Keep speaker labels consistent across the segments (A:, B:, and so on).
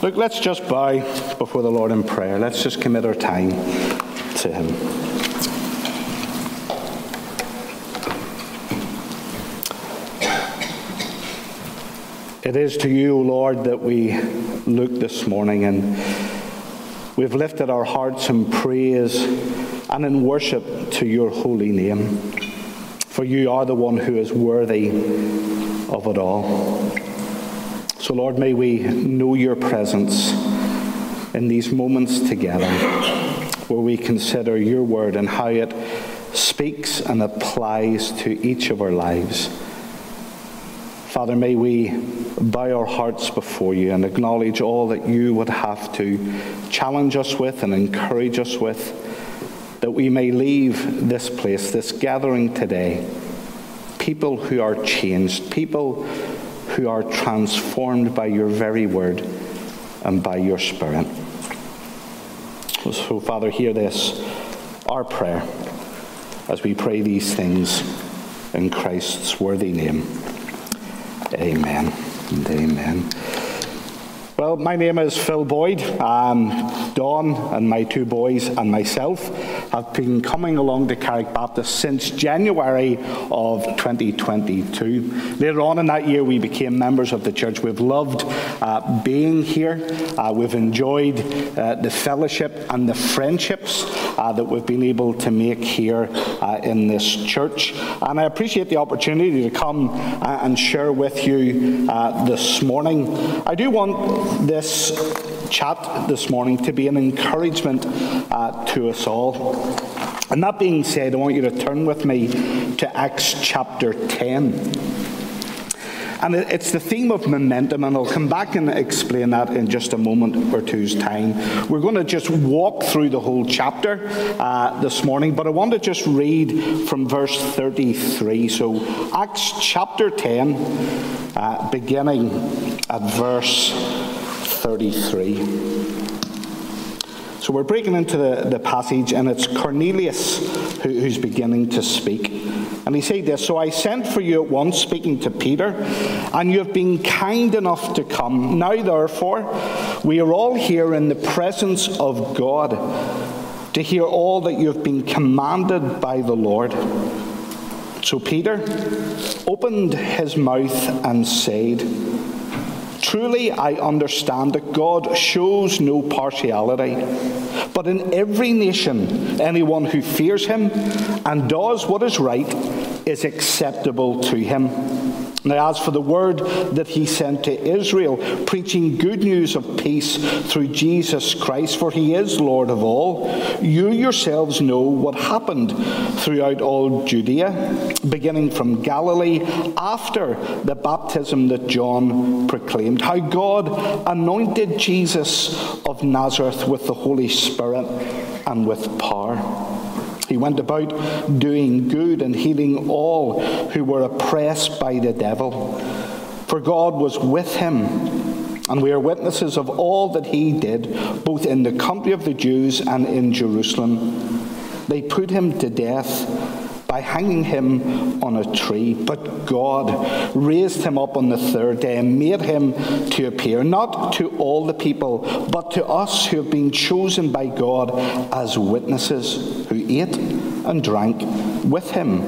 A: Look, let's just bow before the Lord in prayer. Let's just commit our time to Him. It is to you, Lord, that we look this morning and we've lifted our hearts in praise and in worship to your holy name. For you are the one who is worthy of it all. So, Lord, may we know your presence in these moments together where we consider your word and how it speaks and applies to each of our lives. Father, may we bow our hearts before you and acknowledge all that you would have to challenge us with and encourage us with, that we may leave this place, this gathering today, people who are changed, people who are transformed by your very word and by your spirit. So, Father, hear this, our prayer, as we pray these things in Christ's worthy name. Amen and amen. Well, my name is Phil Boyd. Um, Dawn and my two boys and myself have been coming along to Carrick Baptist since January of 2022. Later on in that year, we became members of the church. We've loved uh, being here. Uh, we've enjoyed uh, the fellowship and the friendships uh, that we've been able to make here uh, in this church. And I appreciate the opportunity to come uh, and share with you this morning. I do want this chat this morning to be an encouragement uh, to us all. And that being said, I want you to turn with me to Acts chapter 10. And it's the theme of momentum, and I'll come back and explain that in just a moment or two's time. We're going to just walk through the whole chapter uh, this morning, but I want to just read from verse 33. So, Acts chapter 10, uh, beginning at verse 33. So we're breaking into the, the passage, and it's Cornelius who, who's beginning to speak. And he said this So I sent for you at once, speaking to Peter, and you have been kind enough to come. Now, therefore, we are all here in the presence of God to hear all that you have been commanded by the Lord. So Peter opened his mouth and said, Truly, I understand that God shows no partiality, but in every nation, anyone who fears him and does what is right is acceptable to him. Now, as for the word that he sent to Israel, preaching good news of peace through Jesus Christ, for he is Lord of all, you yourselves know what happened throughout all Judea, beginning from Galilee after the baptism that John proclaimed, how God anointed Jesus of Nazareth with the Holy Spirit and with power he went about doing good and healing all who were oppressed by the devil. For God was with him, and we are witnesses of all that he did, both in the country of the Jews and in Jerusalem. They put him to death by hanging him on a tree. But God raised him up on the third day and made him to appear, not to all the people, but to us who have been chosen by God as witnesses, who ate and drank with him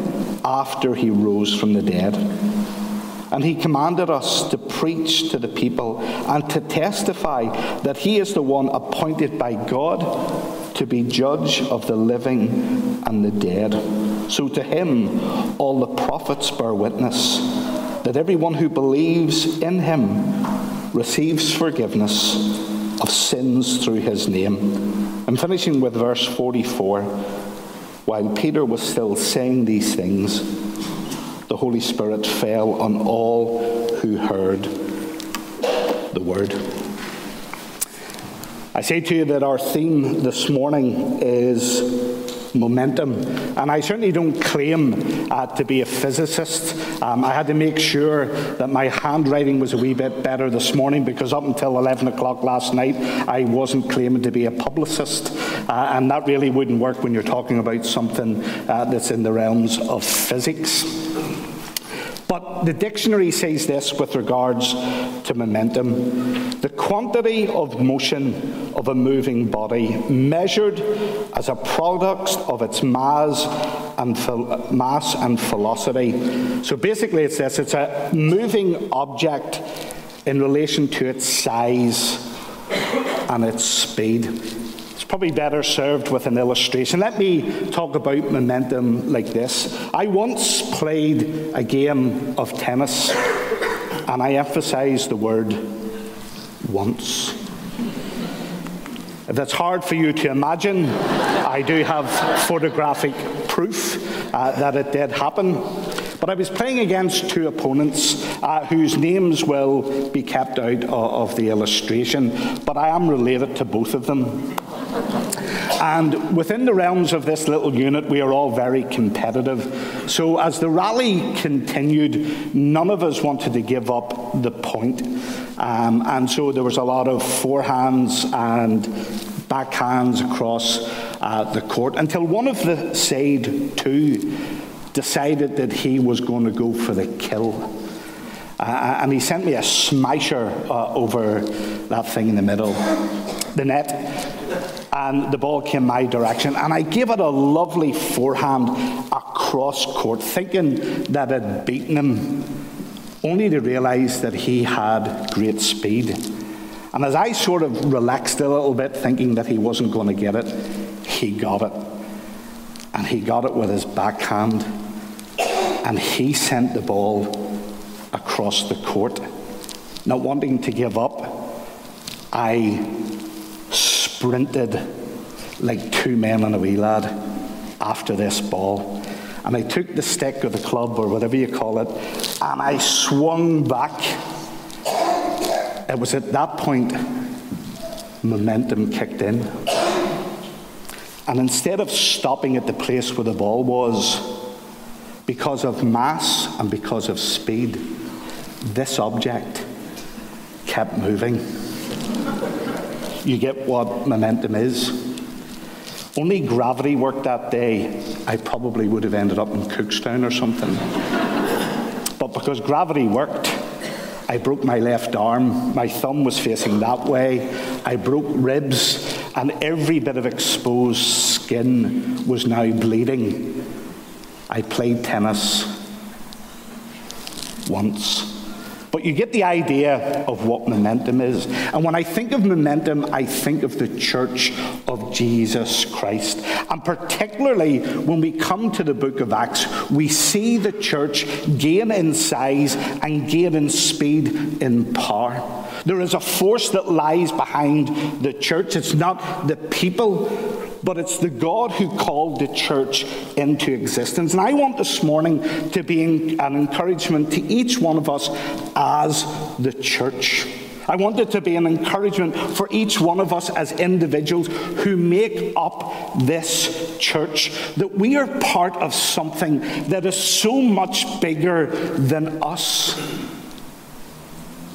A: after he rose from the dead. And he commanded us to preach to the people and to testify that he is the one appointed by God to be judge of the living and the dead. So to him all the prophets bear witness that everyone who believes in him receives forgiveness of sins through his name. I'm finishing with verse 44. While Peter was still saying these things, the Holy Spirit fell on all who heard the word. I say to you that our theme this morning is momentum. And I certainly don't claim uh, to be a physicist. Um, I had to make sure that my handwriting was a wee bit better this morning because up until 11 o'clock last night, I wasn't claiming to be a publicist. Uh, and that really wouldn't work when you're talking about something uh, that's in the realms of physics. But the dictionary says this with regards to momentum the quantity of motion of a moving body measured as a product of its mass and, mass and velocity. So basically, it's this it's a moving object in relation to its size and its speed. Probably better served with an illustration. Let me talk about momentum like this. I once played a game of tennis, and I emphasize the word once. If that's hard for you to imagine, I do have photographic proof uh, that it did happen. But I was playing against two opponents uh, whose names will be kept out of the illustration, but I am related to both of them. And within the realms of this little unit, we are all very competitive. So as the rally continued, none of us wanted to give up the point. Um, and so there was a lot of forehands and backhands across uh, the court until one of the side two decided that he was going to go for the kill. Uh, and he sent me a smasher uh, over that thing in the middle, the net. And the ball came my direction. And I gave it a lovely forehand across court, thinking that I'd beaten him, only to realize that he had great speed. And as I sort of relaxed a little bit, thinking that he wasn't going to get it, he got it. And he got it with his backhand and he sent the ball across the court. Not wanting to give up, I sprinted like two men and a wee lad after this ball. And I took the stick or the club or whatever you call it, and I swung back. It was at that point momentum kicked in. And instead of stopping at the place where the ball was, because of mass and because of speed, this object kept moving. You get what momentum is. Only gravity worked that day, I probably would have ended up in Cookstown or something. but because gravity worked, I broke my left arm. My thumb was facing that way. I broke ribs, and every bit of exposed skin was now bleeding. I played tennis once. But you get the idea of what momentum is. And when I think of momentum, I think of the church of Jesus Christ. And particularly when we come to the book of Acts, we see the church gain in size and gain in speed in power. There is a force that lies behind the church. It's not the people but it's the God who called the church into existence. And I want this morning to be an encouragement to each one of us as the church. I want it to be an encouragement for each one of us as individuals who make up this church that we are part of something that is so much bigger than us.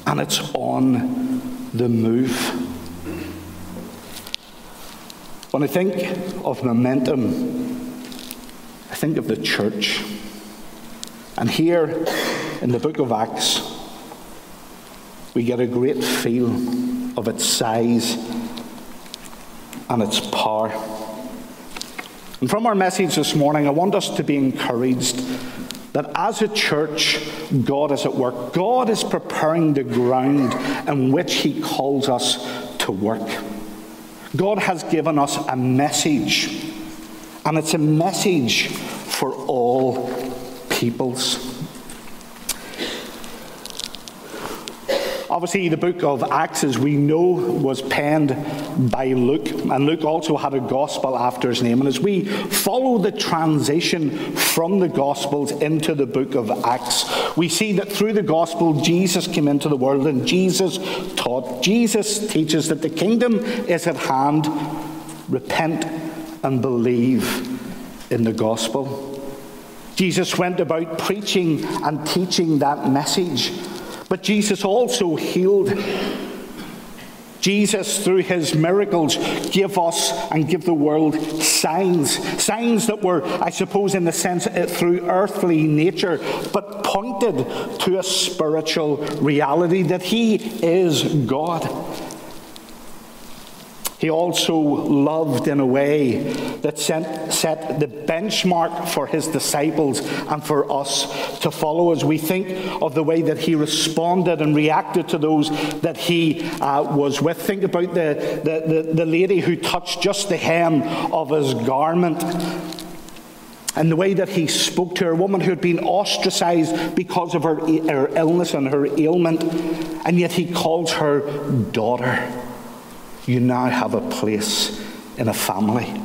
A: And it's on the move. When I think of momentum, I think of the church. And here in the book of Acts, we get a great feel of its size and its power. And from our message this morning, I want us to be encouraged that as a church, God is at work. God is preparing the ground in which He calls us to work. God has given us a message, and it's a message for all peoples. Obviously, the book of Acts, as we know, was penned by Luke, and Luke also had a gospel after his name. And as we follow the transition from the gospels into the book of Acts, we see that through the gospel, Jesus came into the world and Jesus taught. Jesus teaches that the kingdom is at hand. Repent and believe in the gospel. Jesus went about preaching and teaching that message. But Jesus also healed. Jesus, through his miracles, give us and give the world signs. Signs that were, I suppose, in the sense uh, through earthly nature, but pointed to a spiritual reality that he is God. He also loved in a way that set, set the benchmark for his disciples and for us to follow as we think of the way that he responded and reacted to those that he uh, was with. Think about the, the, the, the lady who touched just the hem of his garment and the way that he spoke to her, a woman who had been ostracized because of her, her illness and her ailment, and yet he calls her daughter you now have a place in a family.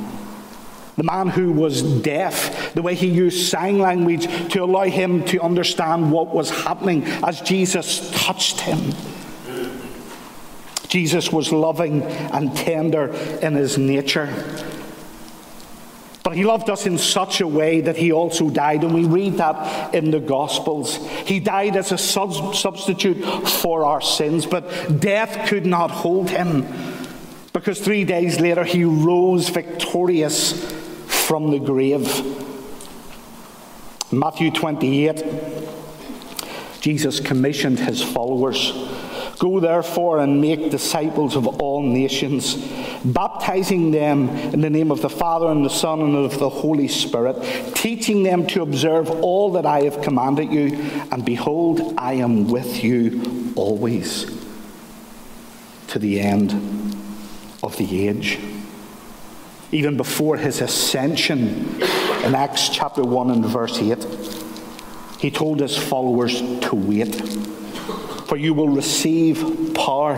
A: The man who was deaf, the way he used sign language to allow him to understand what was happening as Jesus touched him. Jesus was loving and tender in his nature. But he loved us in such a way that he also died, and we read that in the Gospels. He died as a substitute for our sins, but death could not hold him. Because three days later he rose victorious from the grave. Matthew 28, Jesus commissioned his followers Go therefore and make disciples of all nations, baptizing them in the name of the Father and the Son and of the Holy Spirit, teaching them to observe all that I have commanded you. And behold, I am with you always to the end of the age. Even before his ascension in Acts chapter 1 and verse 8, he told his followers to wait. For you will receive power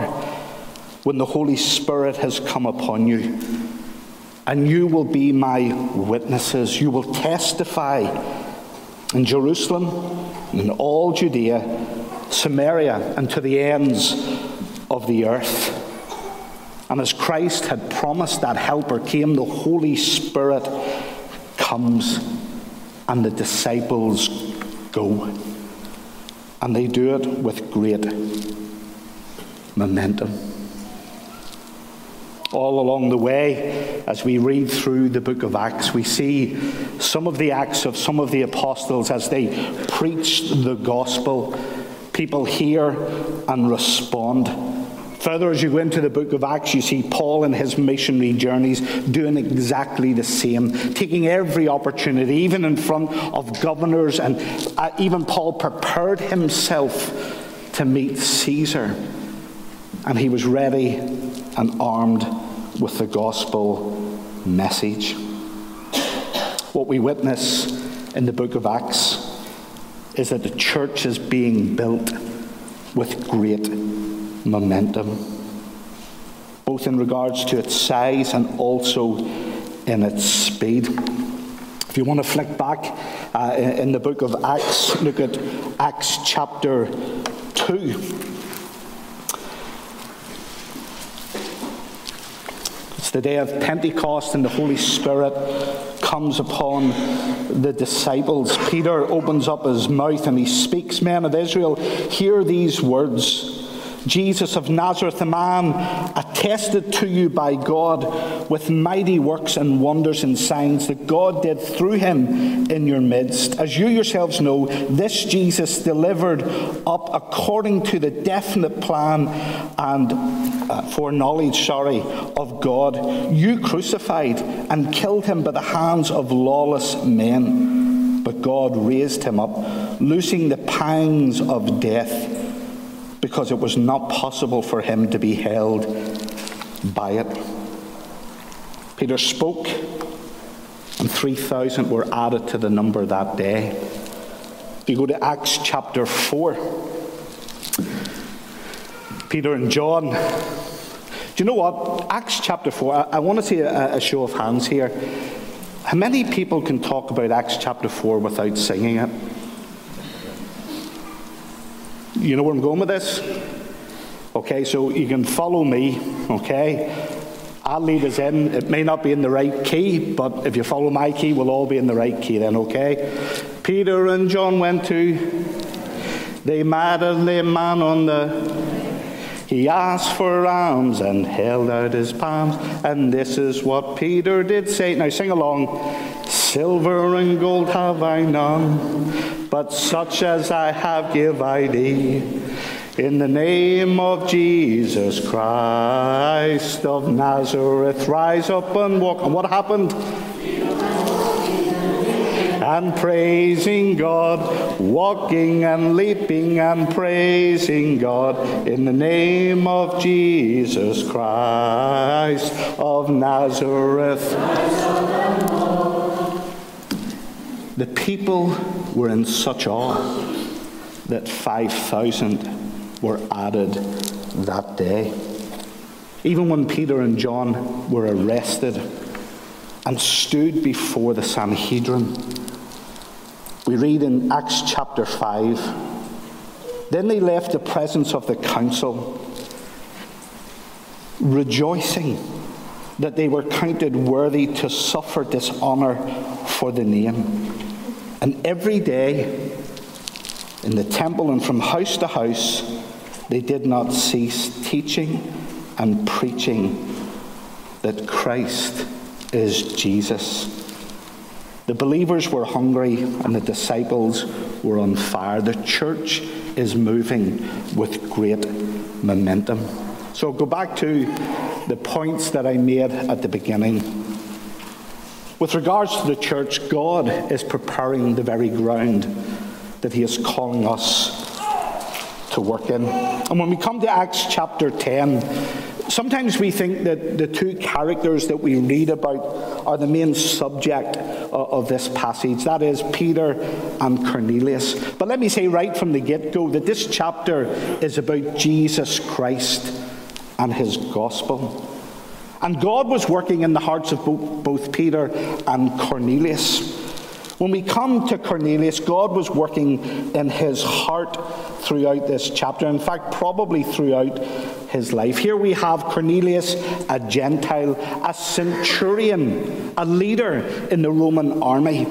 A: when the Holy Spirit has come upon you. And you will be my witnesses. You will testify in Jerusalem, in all Judea, Samaria, and to the ends of the earth. And as Christ had promised, that helper came, the Holy Spirit comes, and the disciples go. And they do it with great momentum. All along the way, as we read through the book of Acts, we see some of the acts of some of the apostles as they preached the gospel. People hear and respond. Further, as you go into the book of Acts, you see Paul in his missionary journeys doing exactly the same, taking every opportunity, even in front of governors, and uh, even Paul prepared himself to meet Caesar. And he was ready and armed with the gospel message. What we witness in the book of Acts is that the church is being built with great momentum, both in regards to its size and also in its speed. If you want to flick back uh, in the book of Acts, look at Acts chapter 2. It's the day of Pentecost, and the Holy Spirit comes upon the disciples. Peter opens up his mouth and he speaks, Men of Israel, hear these words. Jesus of Nazareth, a man attested to you by God with mighty works and wonders and signs that God did through him in your midst. As you yourselves know, this Jesus delivered up according to the definite plan and uh, foreknowledge, sorry, of God. You crucified and killed him by the hands of lawless men. But God raised him up, loosing the pangs of death because it was not possible for him to be held by it. Peter spoke, and 3,000 were added to the number that day. If you go to Acts chapter 4, Peter and John. Do you know what? Acts chapter 4, I, I want to see a, a show of hands here. How many people can talk about Acts chapter 4 without singing it? You know where I'm going with this? Okay, so you can follow me, okay? I'll lead us in. It may not be in the right key, but if you follow my key, we'll all be in the right key then, okay? Peter and John went to, the man on the, He asked for alms and held out his palms, and this is what Peter did say. Now sing along. Silver and gold have I none, but such as I have give I thee. In the name of Jesus Christ of Nazareth, rise up and walk. And what happened? and praising God, walking and leaping and praising God in the name of Jesus Christ of Nazareth. The people were in such awe that 5,000 were added that day. Even when Peter and John were arrested and stood before the Sanhedrin, we read in Acts chapter 5 Then they left the presence of the council, rejoicing that they were counted worthy to suffer dishonor for the name. And every day, in the temple and from house to house, they did not cease teaching and preaching that Christ is Jesus. The believers were hungry and the disciples were on fire. The church is moving with great momentum. So go back to the points that I made at the beginning. With regards to the church, God is preparing the very ground that He is calling us to work in. And when we come to Acts chapter 10, Sometimes we think that the two characters that we read about are the main subject of this passage. That is Peter and Cornelius. But let me say right from the get go that this chapter is about Jesus Christ and his gospel. And God was working in the hearts of both Peter and Cornelius. When we come to Cornelius, God was working in his heart throughout this chapter. In fact, probably throughout his life. Here we have Cornelius, a Gentile, a centurion, a leader in the Roman army.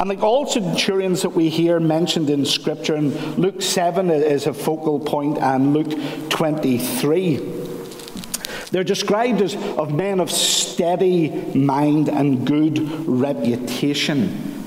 A: And like all centurions that we hear mentioned in Scripture, and Luke 7 is a focal point, and Luke 23. They're described as of men of steady mind and good reputation.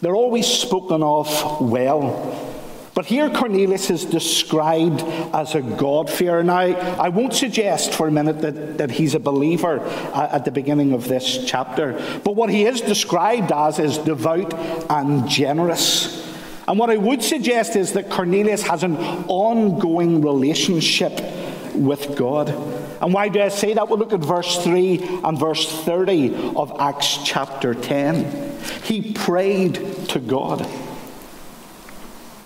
A: They're always spoken of well. But here Cornelius is described as a God-fearer. Now, I won't suggest for a minute that, that he's a believer at the beginning of this chapter. But what he is described as is devout and generous. And what I would suggest is that Cornelius has an ongoing relationship with God. And why do I say that? We'll look at verse 3 and verse 30 of Acts chapter 10. He prayed to God.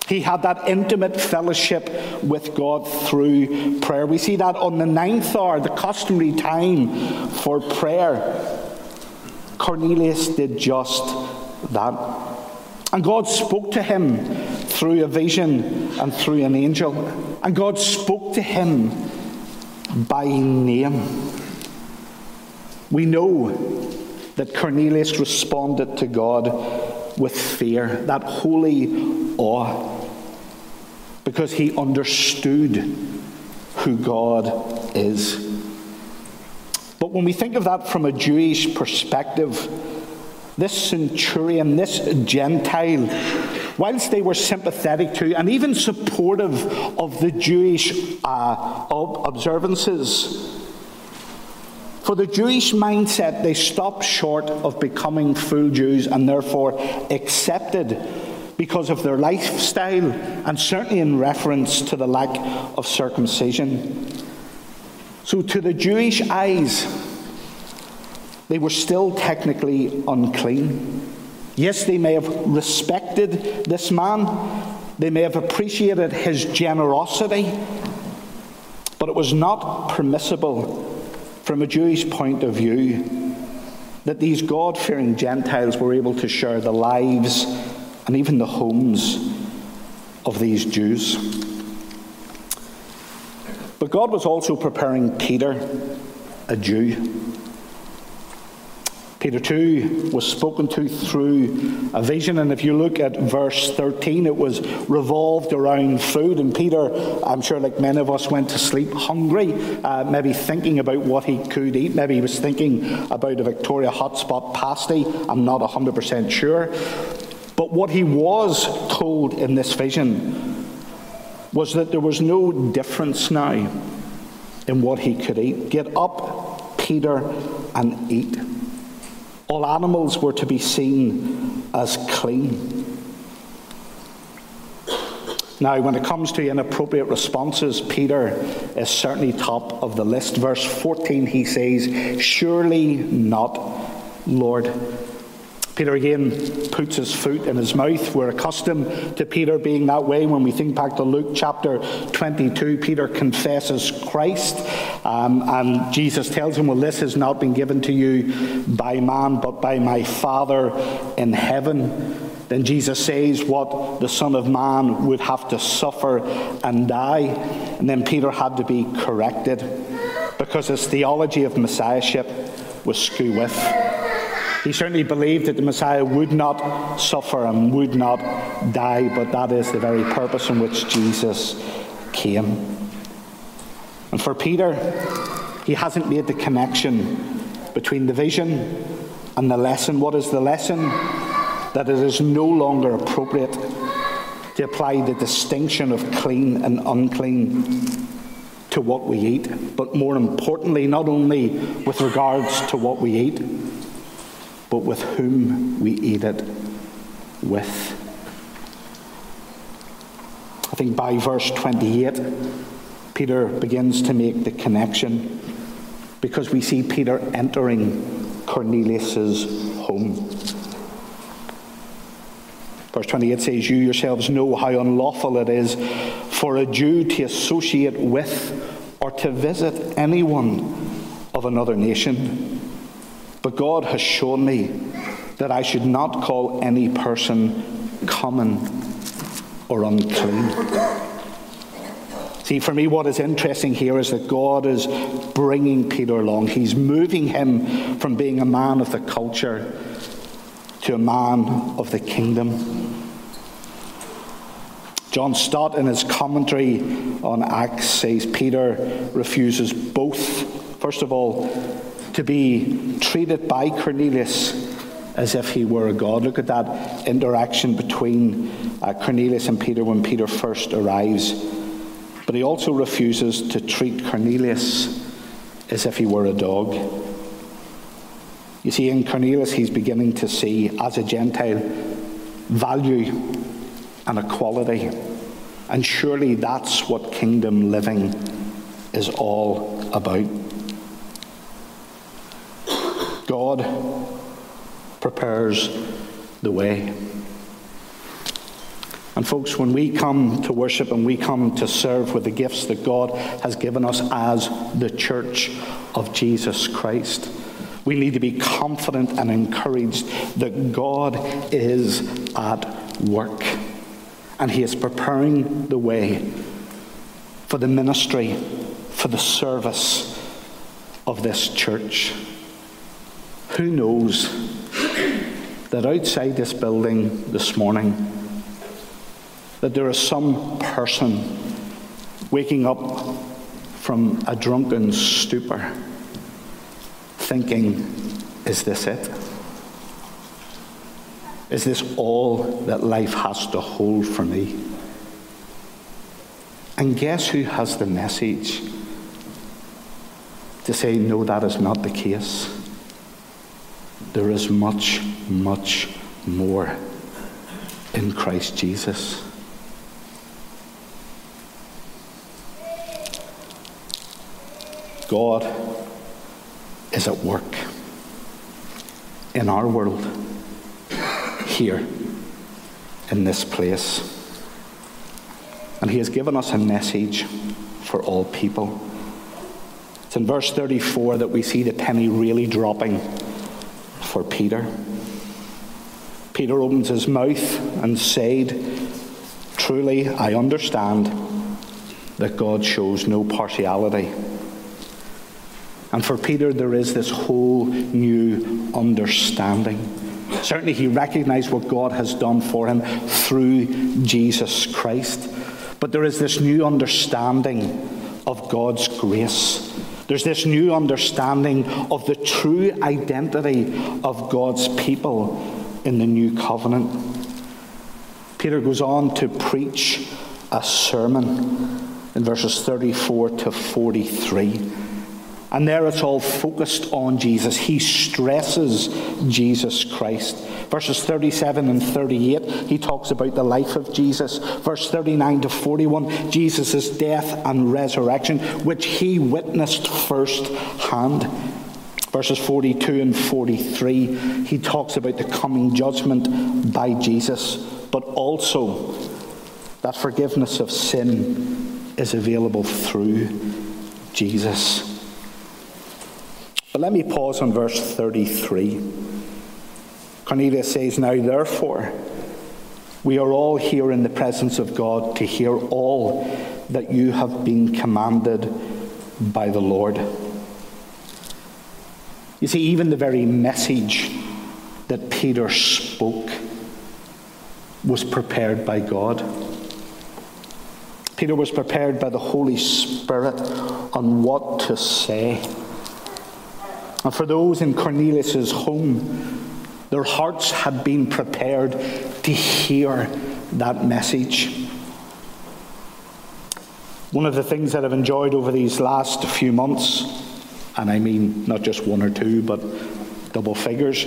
A: He had that intimate fellowship with God through prayer. We see that on the ninth hour, the customary time for prayer. Cornelius did just that. And God spoke to him through a vision and through an angel. And God spoke to him by name. We know that Cornelius responded to God with fear, that holy awe because he understood who God is. But when we think of that from a Jewish perspective, this centurion, this Gentile, whilst they were sympathetic to and even supportive of the Jewish uh, observances, for the Jewish mindset, they stopped short of becoming full Jews and therefore accepted because of their lifestyle and certainly in reference to the lack of circumcision. So, to the Jewish eyes, they were still technically unclean. Yes, they may have respected this man, they may have appreciated his generosity, but it was not permissible from a Jewish point of view that these God fearing Gentiles were able to share the lives and even the homes of these Jews. But God was also preparing Peter, a Jew. Peter 2 was spoken to through a vision, and if you look at verse 13, it was revolved around food. And Peter, I'm sure, like many of us, went to sleep hungry, uh, maybe thinking about what he could eat. Maybe he was thinking about a Victoria hotspot pasty. I'm not 100% sure. But what he was told in this vision was that there was no difference now in what he could eat. Get up, Peter, and eat. All animals were to be seen as clean. Now, when it comes to inappropriate responses, Peter is certainly top of the list. Verse 14, he says, Surely not, Lord. Peter again puts his foot in his mouth. We're accustomed to Peter being that way when we think back to Luke chapter 22. Peter confesses Christ, um, and Jesus tells him, Well, this has not been given to you by man, but by my Father in heaven. Then Jesus says what the Son of Man would have to suffer and die. And then Peter had to be corrected because his theology of Messiahship was skew with. He certainly believed that the Messiah would not suffer and would not die, but that is the very purpose in which Jesus came. And for Peter, he hasn't made the connection between the vision and the lesson. What is the lesson? That it is no longer appropriate to apply the distinction of clean and unclean to what we eat, but more importantly, not only with regards to what we eat but with whom we eat it with. I think by verse 28, Peter begins to make the connection because we see Peter entering Cornelius's home. Verse 28 says, You yourselves know how unlawful it is for a Jew to associate with or to visit anyone of another nation but God has shown me that I should not call any person common or unclean. See, for me, what is interesting here is that God is bringing Peter along. He's moving him from being a man of the culture to a man of the kingdom. John Stott, in his commentary on Acts, says Peter refuses both. First of all, to be treated by Cornelius as if he were a god. Look at that interaction between uh, Cornelius and Peter when Peter first arrives. But he also refuses to treat Cornelius as if he were a dog. You see, in Cornelius, he's beginning to see, as a Gentile, value and equality. And surely that's what kingdom living is all about. God prepares the way. And, folks, when we come to worship and we come to serve with the gifts that God has given us as the church of Jesus Christ, we need to be confident and encouraged that God is at work and He is preparing the way for the ministry, for the service of this church. Who knows that outside this building this morning, that there is some person waking up from a drunken stupor thinking, is this it? Is this all that life has to hold for me? And guess who has the message to say, no, that is not the case? There is much, much more in Christ Jesus. God is at work in our world, here, in this place. And He has given us a message for all people. It's in verse 34 that we see the penny really dropping for Peter. Peter opens his mouth and said, Truly, I understand that God shows no partiality. And for Peter, there is this whole new understanding. Certainly, he recognized what God has done for him through Jesus Christ. But there is this new understanding of God's grace. There's this new understanding of the true identity of God's people in the new covenant. Peter goes on to preach a sermon in verses 34 to 43. And there it's all focused on Jesus. He stresses Jesus Christ. Verses 37 and 38, he talks about the life of Jesus. Verse 39 to 41, Jesus' death and resurrection, which he witnessed firsthand. Verses 42 and 43, he talks about the coming judgment by Jesus, but also that forgiveness of sin is available through Jesus. But let me pause on verse 33. Cornelius says, Now therefore, we are all here in the presence of God to hear all that you have been commanded by the Lord. You see, even the very message that Peter spoke was prepared by God. Peter was prepared by the Holy Spirit on what to say. And for those in Cornelius's home, their hearts had been prepared to hear that message. One of the things that I've enjoyed over these last few months, and I mean not just one or two, but double figures,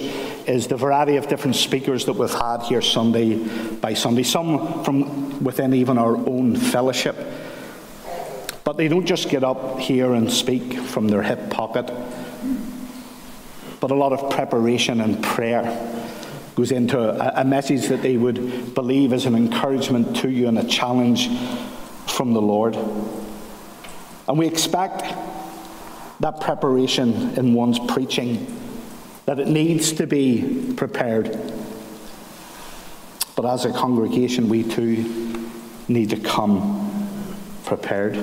A: is the variety of different speakers that we've had here Sunday by Sunday, some from within even our own fellowship. But they don't just get up here and speak from their hip pocket but a lot of preparation and prayer goes into a, a message that they would believe is an encouragement to you and a challenge from the Lord. And we expect that preparation in one's preaching, that it needs to be prepared. But as a congregation, we too need to come prepared.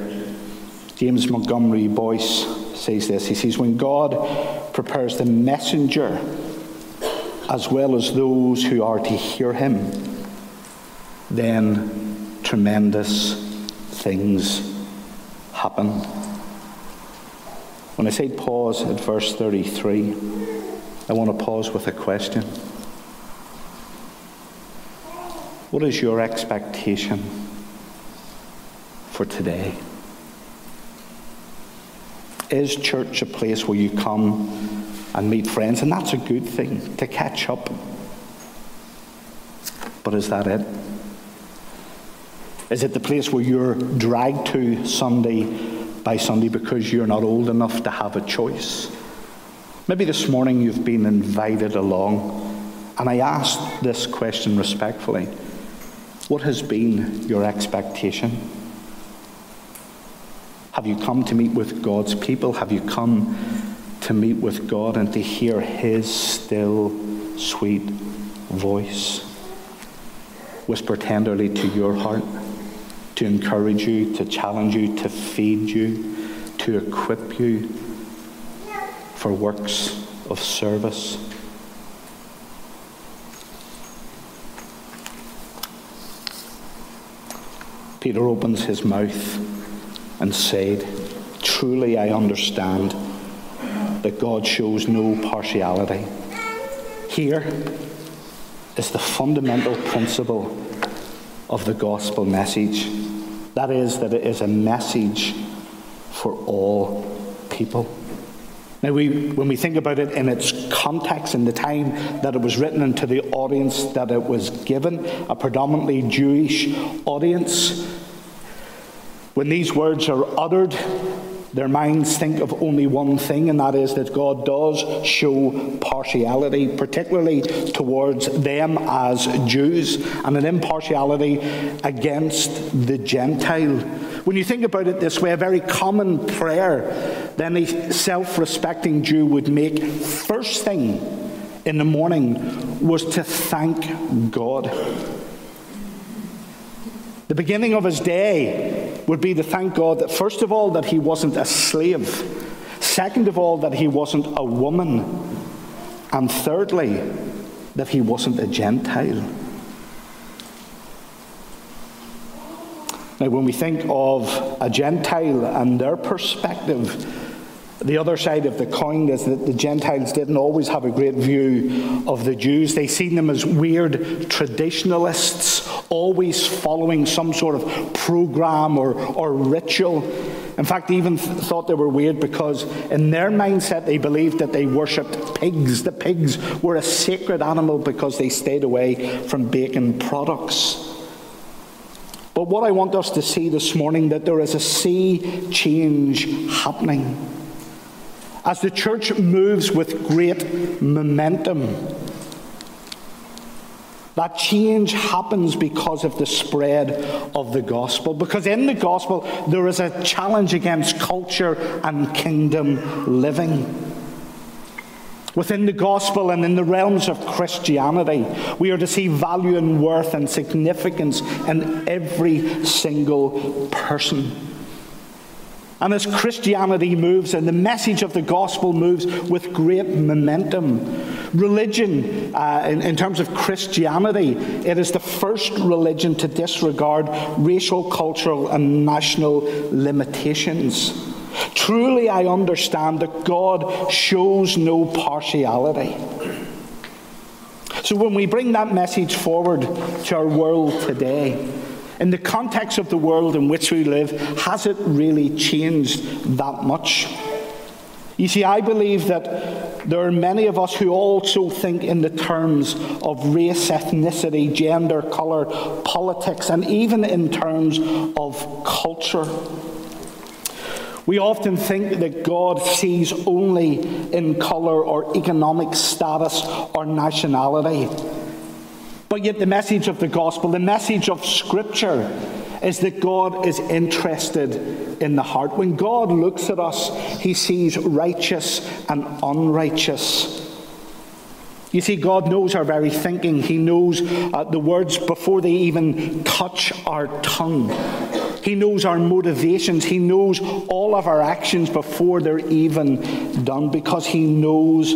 A: James Montgomery Boice says this. He says, When God prepares the messenger as well as those who are to hear him, then tremendous things happen. When I say pause at verse 33, I want to pause with a question. What is your expectation for today? Is church a place where you come and meet friends? And that's a good thing to catch up. But is that it? Is it the place where you're dragged to Sunday by Sunday because you're not old enough to have a choice? Maybe this morning you've been invited along. And I ask this question respectfully What has been your expectation? Have you come to meet with God's people? Have you come to meet with God and to hear His still, sweet voice whisper tenderly to your heart, to encourage you, to challenge you, to feed you, to equip you for works of service? Peter opens his mouth and said, Truly I understand that God shows no partiality. Here is the fundamental principle of the gospel message. That is, that it is a message for all people. Now, we, when we think about it in its context, in the time that it was written, and to the audience that it was given, a predominantly Jewish audience, when these words are uttered, their minds think of only one thing, and that is that God does show partiality, particularly towards them as Jews, and an impartiality against the Gentile. When you think about it this way, a very common prayer that any self respecting Jew would make first thing in the morning was to thank God. The beginning of his day would be to thank God that, first of all, that he wasn't a slave. Second of all, that he wasn't a woman. And thirdly, that he wasn't a Gentile. Now, when we think of a Gentile and their perspective, the other side of the coin is that the Gentiles didn't always have a great view of the Jews. They seen them as weird traditionalists, always following some sort of program or, or ritual. In fact, they even th- thought they were weird because in their mindset they believed that they worshipped pigs. The pigs were a sacred animal because they stayed away from bacon products. But what I want us to see this morning that there is a sea change happening. As the church moves with great momentum, that change happens because of the spread of the gospel. Because in the gospel, there is a challenge against culture and kingdom living. Within the gospel and in the realms of Christianity, we are to see value and worth and significance in every single person. And as Christianity moves and the message of the gospel moves with great momentum, religion, uh, in, in terms of Christianity, it is the first religion to disregard racial, cultural, and national limitations. Truly, I understand that God shows no partiality. So, when we bring that message forward to our world today, in the context of the world in which we live, has it really changed that much? You see, I believe that there are many of us who also think in the terms of race, ethnicity, gender, colour, politics, and even in terms of culture. We often think that God sees only in colour or economic status or nationality. But yet, the message of the gospel, the message of Scripture, is that God is interested in the heart. When God looks at us, he sees righteous and unrighteous. You see, God knows our very thinking. He knows uh, the words before they even touch our tongue. He knows our motivations. He knows all of our actions before they're even done because He knows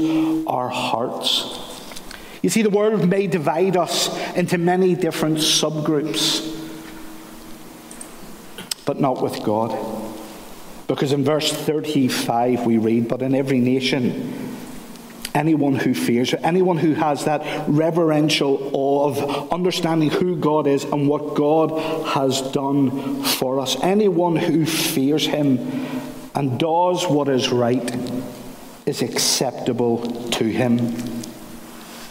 A: our hearts. You see, the world may divide us into many different subgroups, but not with God. Because in verse 35 we read, But in every nation, anyone who fears, anyone who has that reverential awe of understanding who God is and what God has done for us, anyone who fears Him and does what is right is acceptable to Him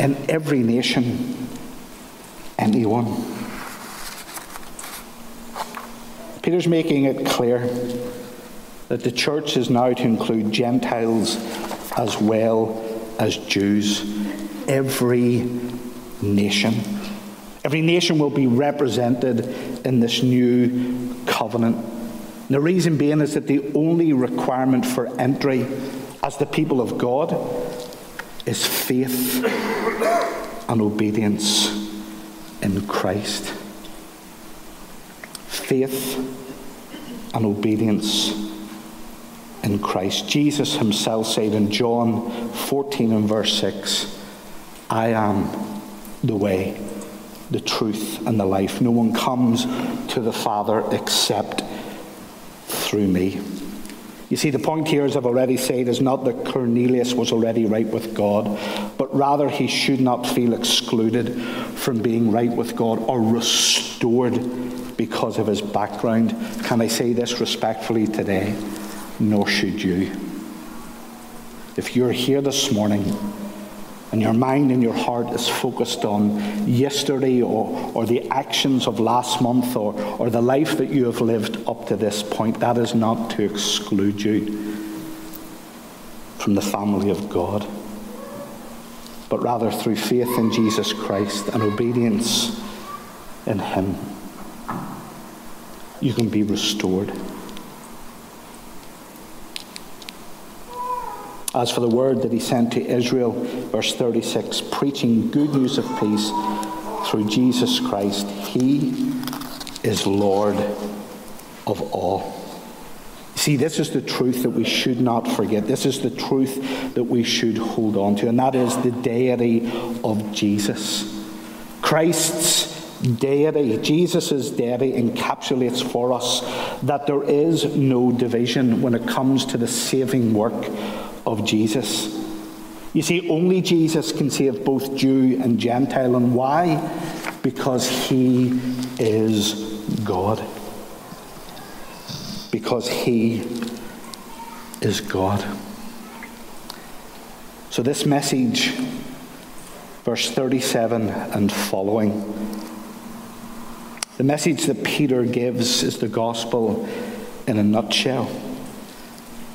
A: in every nation, anyone. Peter's making it clear that the church is now to include Gentiles as well as Jews. Every nation. Every nation will be represented in this new covenant. And the reason being is that the only requirement for entry as the people of God is faith and obedience in Christ. Faith and obedience in Christ. Jesus himself said in John 14 and verse 6, I am the way, the truth, and the life. No one comes to the Father except through me. You see, the point here, as I've already said, is not that Cornelius was already right with God, but rather he should not feel excluded from being right with God or restored because of his background. Can I say this respectfully today? Nor should you. If you're here this morning and your mind and your heart is focused on yesterday or, or the actions of last month or, or the life that you have lived up to this point, that is not to exclude you from the family of God, but rather through faith in Jesus Christ and obedience in Him, you can be restored. As for the word that he sent to Israel, verse 36, preaching good news of peace through Jesus Christ, he is Lord of all. See, this is the truth that we should not forget. This is the truth that we should hold on to, and that is the deity of Jesus. Christ's deity, Jesus' deity, encapsulates for us that there is no division when it comes to the saving work of Jesus. You see, only Jesus can save both Jew and Gentile. And why? Because he is God. Because he is God. So, this message, verse 37 and following, the message that Peter gives is the gospel in a nutshell.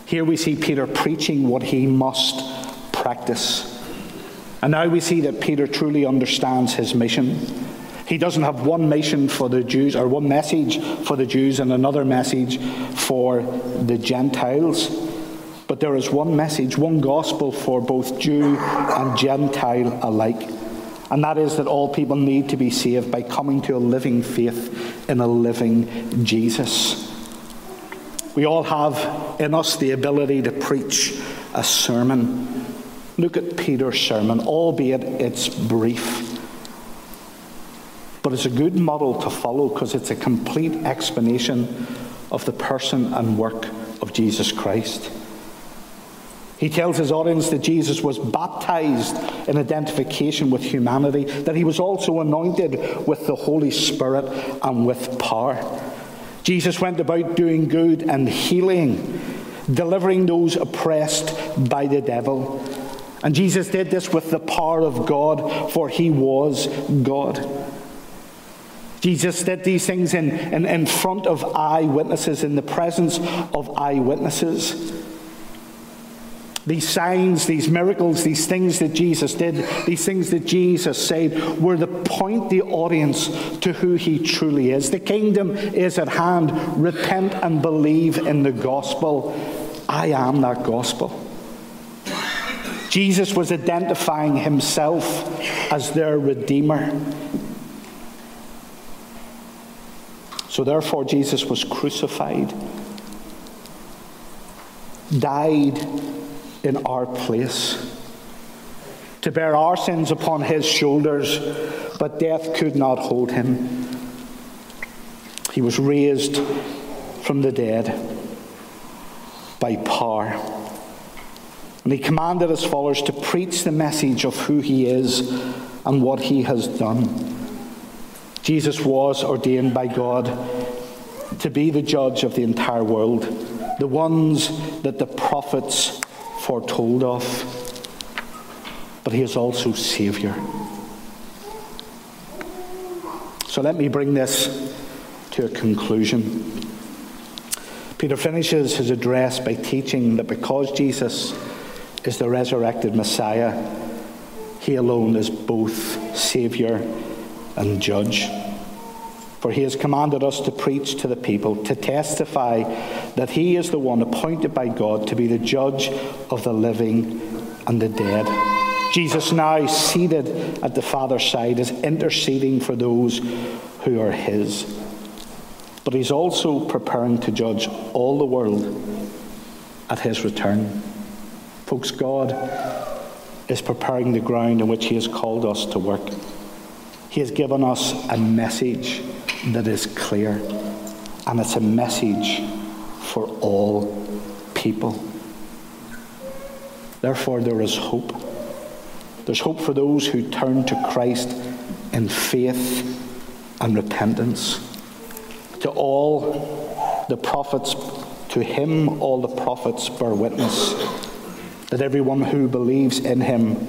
A: Here we see Peter preaching what he must practice. And now we see that Peter truly understands his mission. He doesn't have one mission for the Jews, or one message for the Jews, and another message for the Gentiles. But there is one message, one gospel for both Jew and Gentile alike. And that is that all people need to be saved by coming to a living faith in a living Jesus. We all have in us the ability to preach a sermon. Look at Peter's sermon, albeit it's brief. But it's a good model to follow because it's a complete explanation of the person and work of Jesus Christ. He tells his audience that Jesus was baptized in identification with humanity, that he was also anointed with the Holy Spirit and with power. Jesus went about doing good and healing, delivering those oppressed by the devil. And Jesus did this with the power of God, for he was God. Jesus did these things in, in, in front of eyewitnesses, in the presence of eyewitnesses. These signs, these miracles, these things that Jesus did, these things that Jesus said, were to point the audience to who he truly is. The kingdom is at hand. Repent and believe in the gospel. I am that gospel. Jesus was identifying himself as their Redeemer. So, therefore, Jesus was crucified, died in our place, to bear our sins upon his shoulders, but death could not hold him. He was raised from the dead by power. And he commanded his followers to preach the message of who he is and what he has done. Jesus was ordained by God to be the judge of the entire world, the ones that the prophets foretold of, but he is also Saviour. So let me bring this to a conclusion. Peter finishes his address by teaching that because Jesus is the resurrected Messiah, he alone is both Saviour and Judge. For he has commanded us to preach to the people, to testify that he is the one appointed by God to be the judge of the living and the dead. Jesus now seated at the Father's side is interceding for those who are his. But he's also preparing to judge all the world at his return. Folks, God is preparing the ground in which he has called us to work. He has given us a message that is clear, and it's a message for all people. Therefore, there is hope. There's hope for those who turn to Christ in faith and repentance. To all the prophets, to him all the prophets bear witness that everyone who believes in him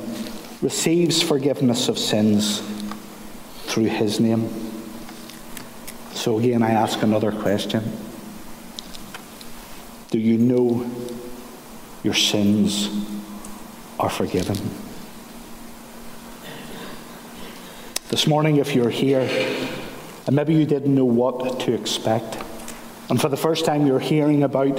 A: receives forgiveness of sins through his name. So again, I ask another question Do you know your sins are forgiven? This morning, if you're here and maybe you didn't know what to expect, and for the first time you're hearing about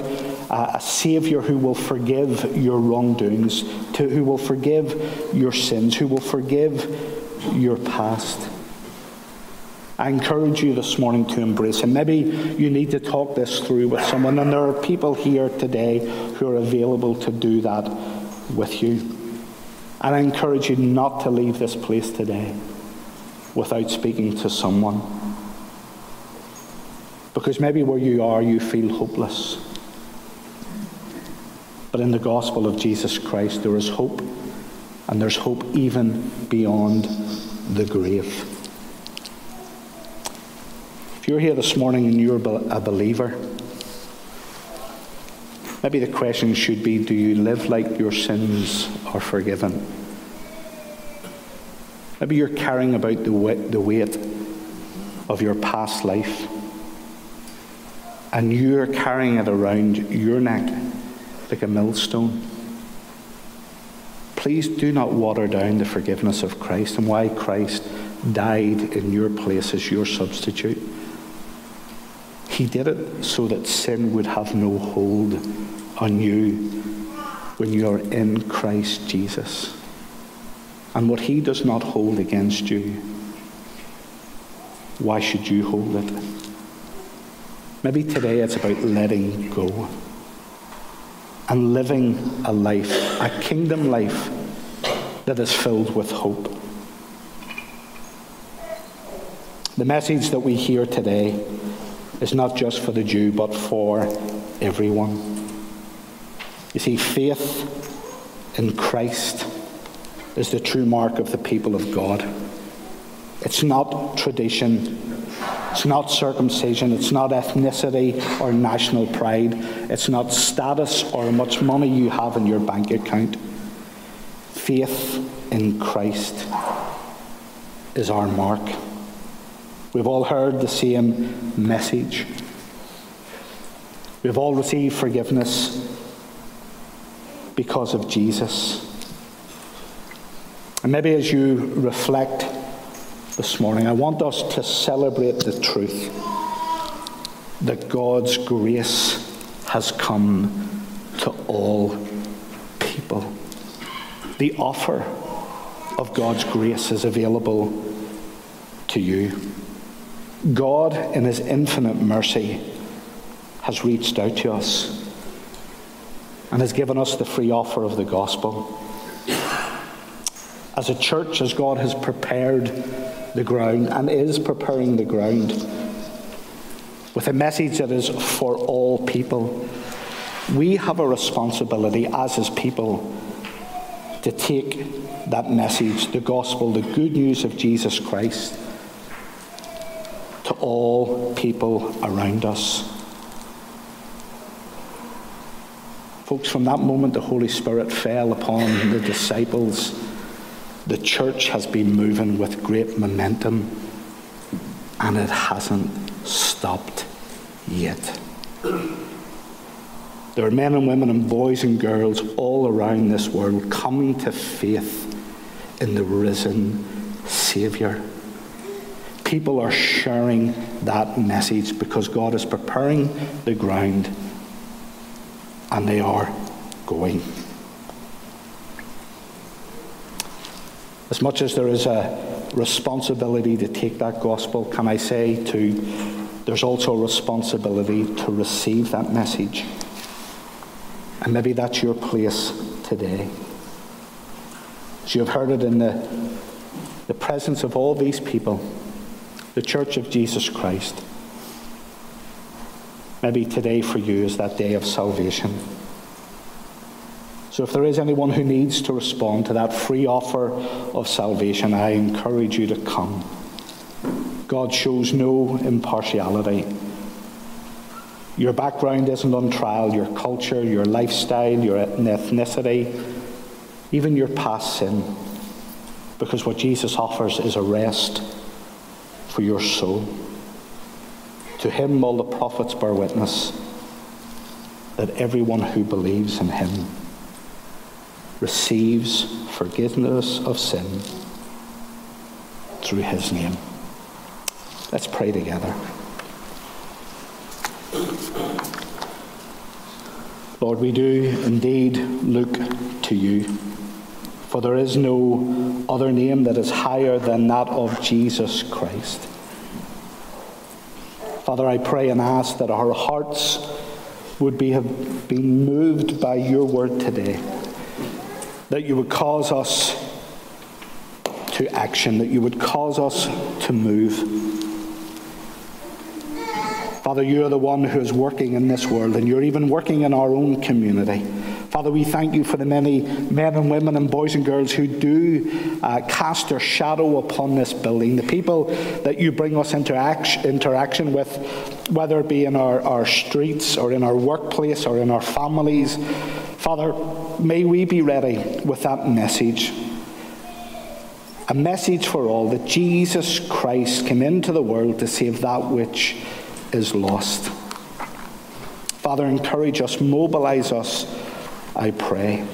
A: a Saviour who will forgive your wrongdoings, to, who will forgive your sins, who will forgive your past I encourage you this morning to embrace Him. Maybe you need to talk this through with someone, and there are people here today who are available to do that with you. And I encourage you not to leave this place today without speaking to someone. Because maybe where you are, you feel hopeless. But in the gospel of Jesus Christ, there is hope, and there's hope even beyond the grave. You're here this morning and you're a believer, maybe the question should be do you live like your sins are forgiven? Maybe you're carrying about the weight of your past life, and you're carrying it around your neck like a millstone. Please do not water down the forgiveness of Christ and why Christ died in your place as your substitute. He did it so that sin would have no hold on you when you are in Christ Jesus. And what He does not hold against you, why should you hold it? Maybe today it's about letting go and living a life, a kingdom life that is filled with hope. The message that we hear today is not just for the Jew, but for everyone. You see, faith in Christ is the true mark of the people of God. It's not tradition, it's not circumcision, it's not ethnicity or national pride, it's not status or how much money you have in your bank account. Faith in Christ is our mark. We've all heard the same message. We've all received forgiveness because of Jesus. And maybe as you reflect this morning, I want us to celebrate the truth that God's grace has come to all people. The offer of God's grace is available to you. God, in His infinite mercy, has reached out to us and has given us the free offer of the gospel. As a church, as God has prepared the ground and is preparing the ground with a message that is for all people. We have a responsibility as his people to take that message, the gospel, the good news of Jesus Christ, all people around us. Folks, from that moment the Holy Spirit fell upon the disciples the church has been moving with great momentum and it hasn't stopped yet. There are men and women and boys and girls all around this world coming to faith in the risen Saviour. People are sharing that message because God is preparing the ground and they are going. As much as there is a responsibility to take that gospel, can I say to there's also a responsibility to receive that message. And maybe that's your place today. As you have heard it in the, the presence of all these people, the Church of Jesus Christ. Maybe today for you is that day of salvation. So if there is anyone who needs to respond to that free offer of salvation, I encourage you to come. God shows no impartiality. Your background isn't on trial, your culture, your lifestyle, your ethnicity, even your past sin. Because what Jesus offers is a rest for your soul. To him, all the prophets bear witness that everyone who believes in him receives forgiveness of sin through his name. Let's pray together. Lord, we do indeed look to you, for there is no other name that is higher than that of Jesus Christ. Father, I pray and ask that our hearts would be, have been moved by your word today, that you would cause us to action, that you would cause us to move. Father, you're the one who is working in this world, and you're even working in our own community. Father, we thank you for the many men and women and boys and girls who do uh, cast their shadow upon this building, the people that you bring us into act- interaction with, whether it be in our, our streets or in our workplace or in our families. Father, may we be ready with that message. A message for all that Jesus Christ came into the world to save that which is lost. Father, encourage us, mobilize us, I pray.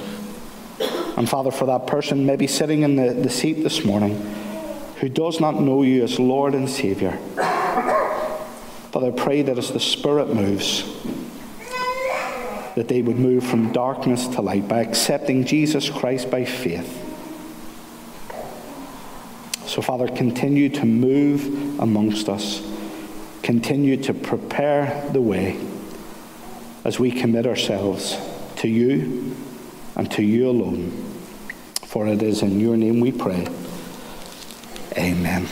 A: And Father, for that person maybe sitting in the, the seat this morning who does not know you as Lord and Saviour, Father, I pray that as the Spirit moves, that they would move from darkness to light by accepting Jesus Christ by faith. So, Father, continue to move amongst us continue to prepare the way as we commit ourselves to you and to you alone. For it is in your name we pray. Amen.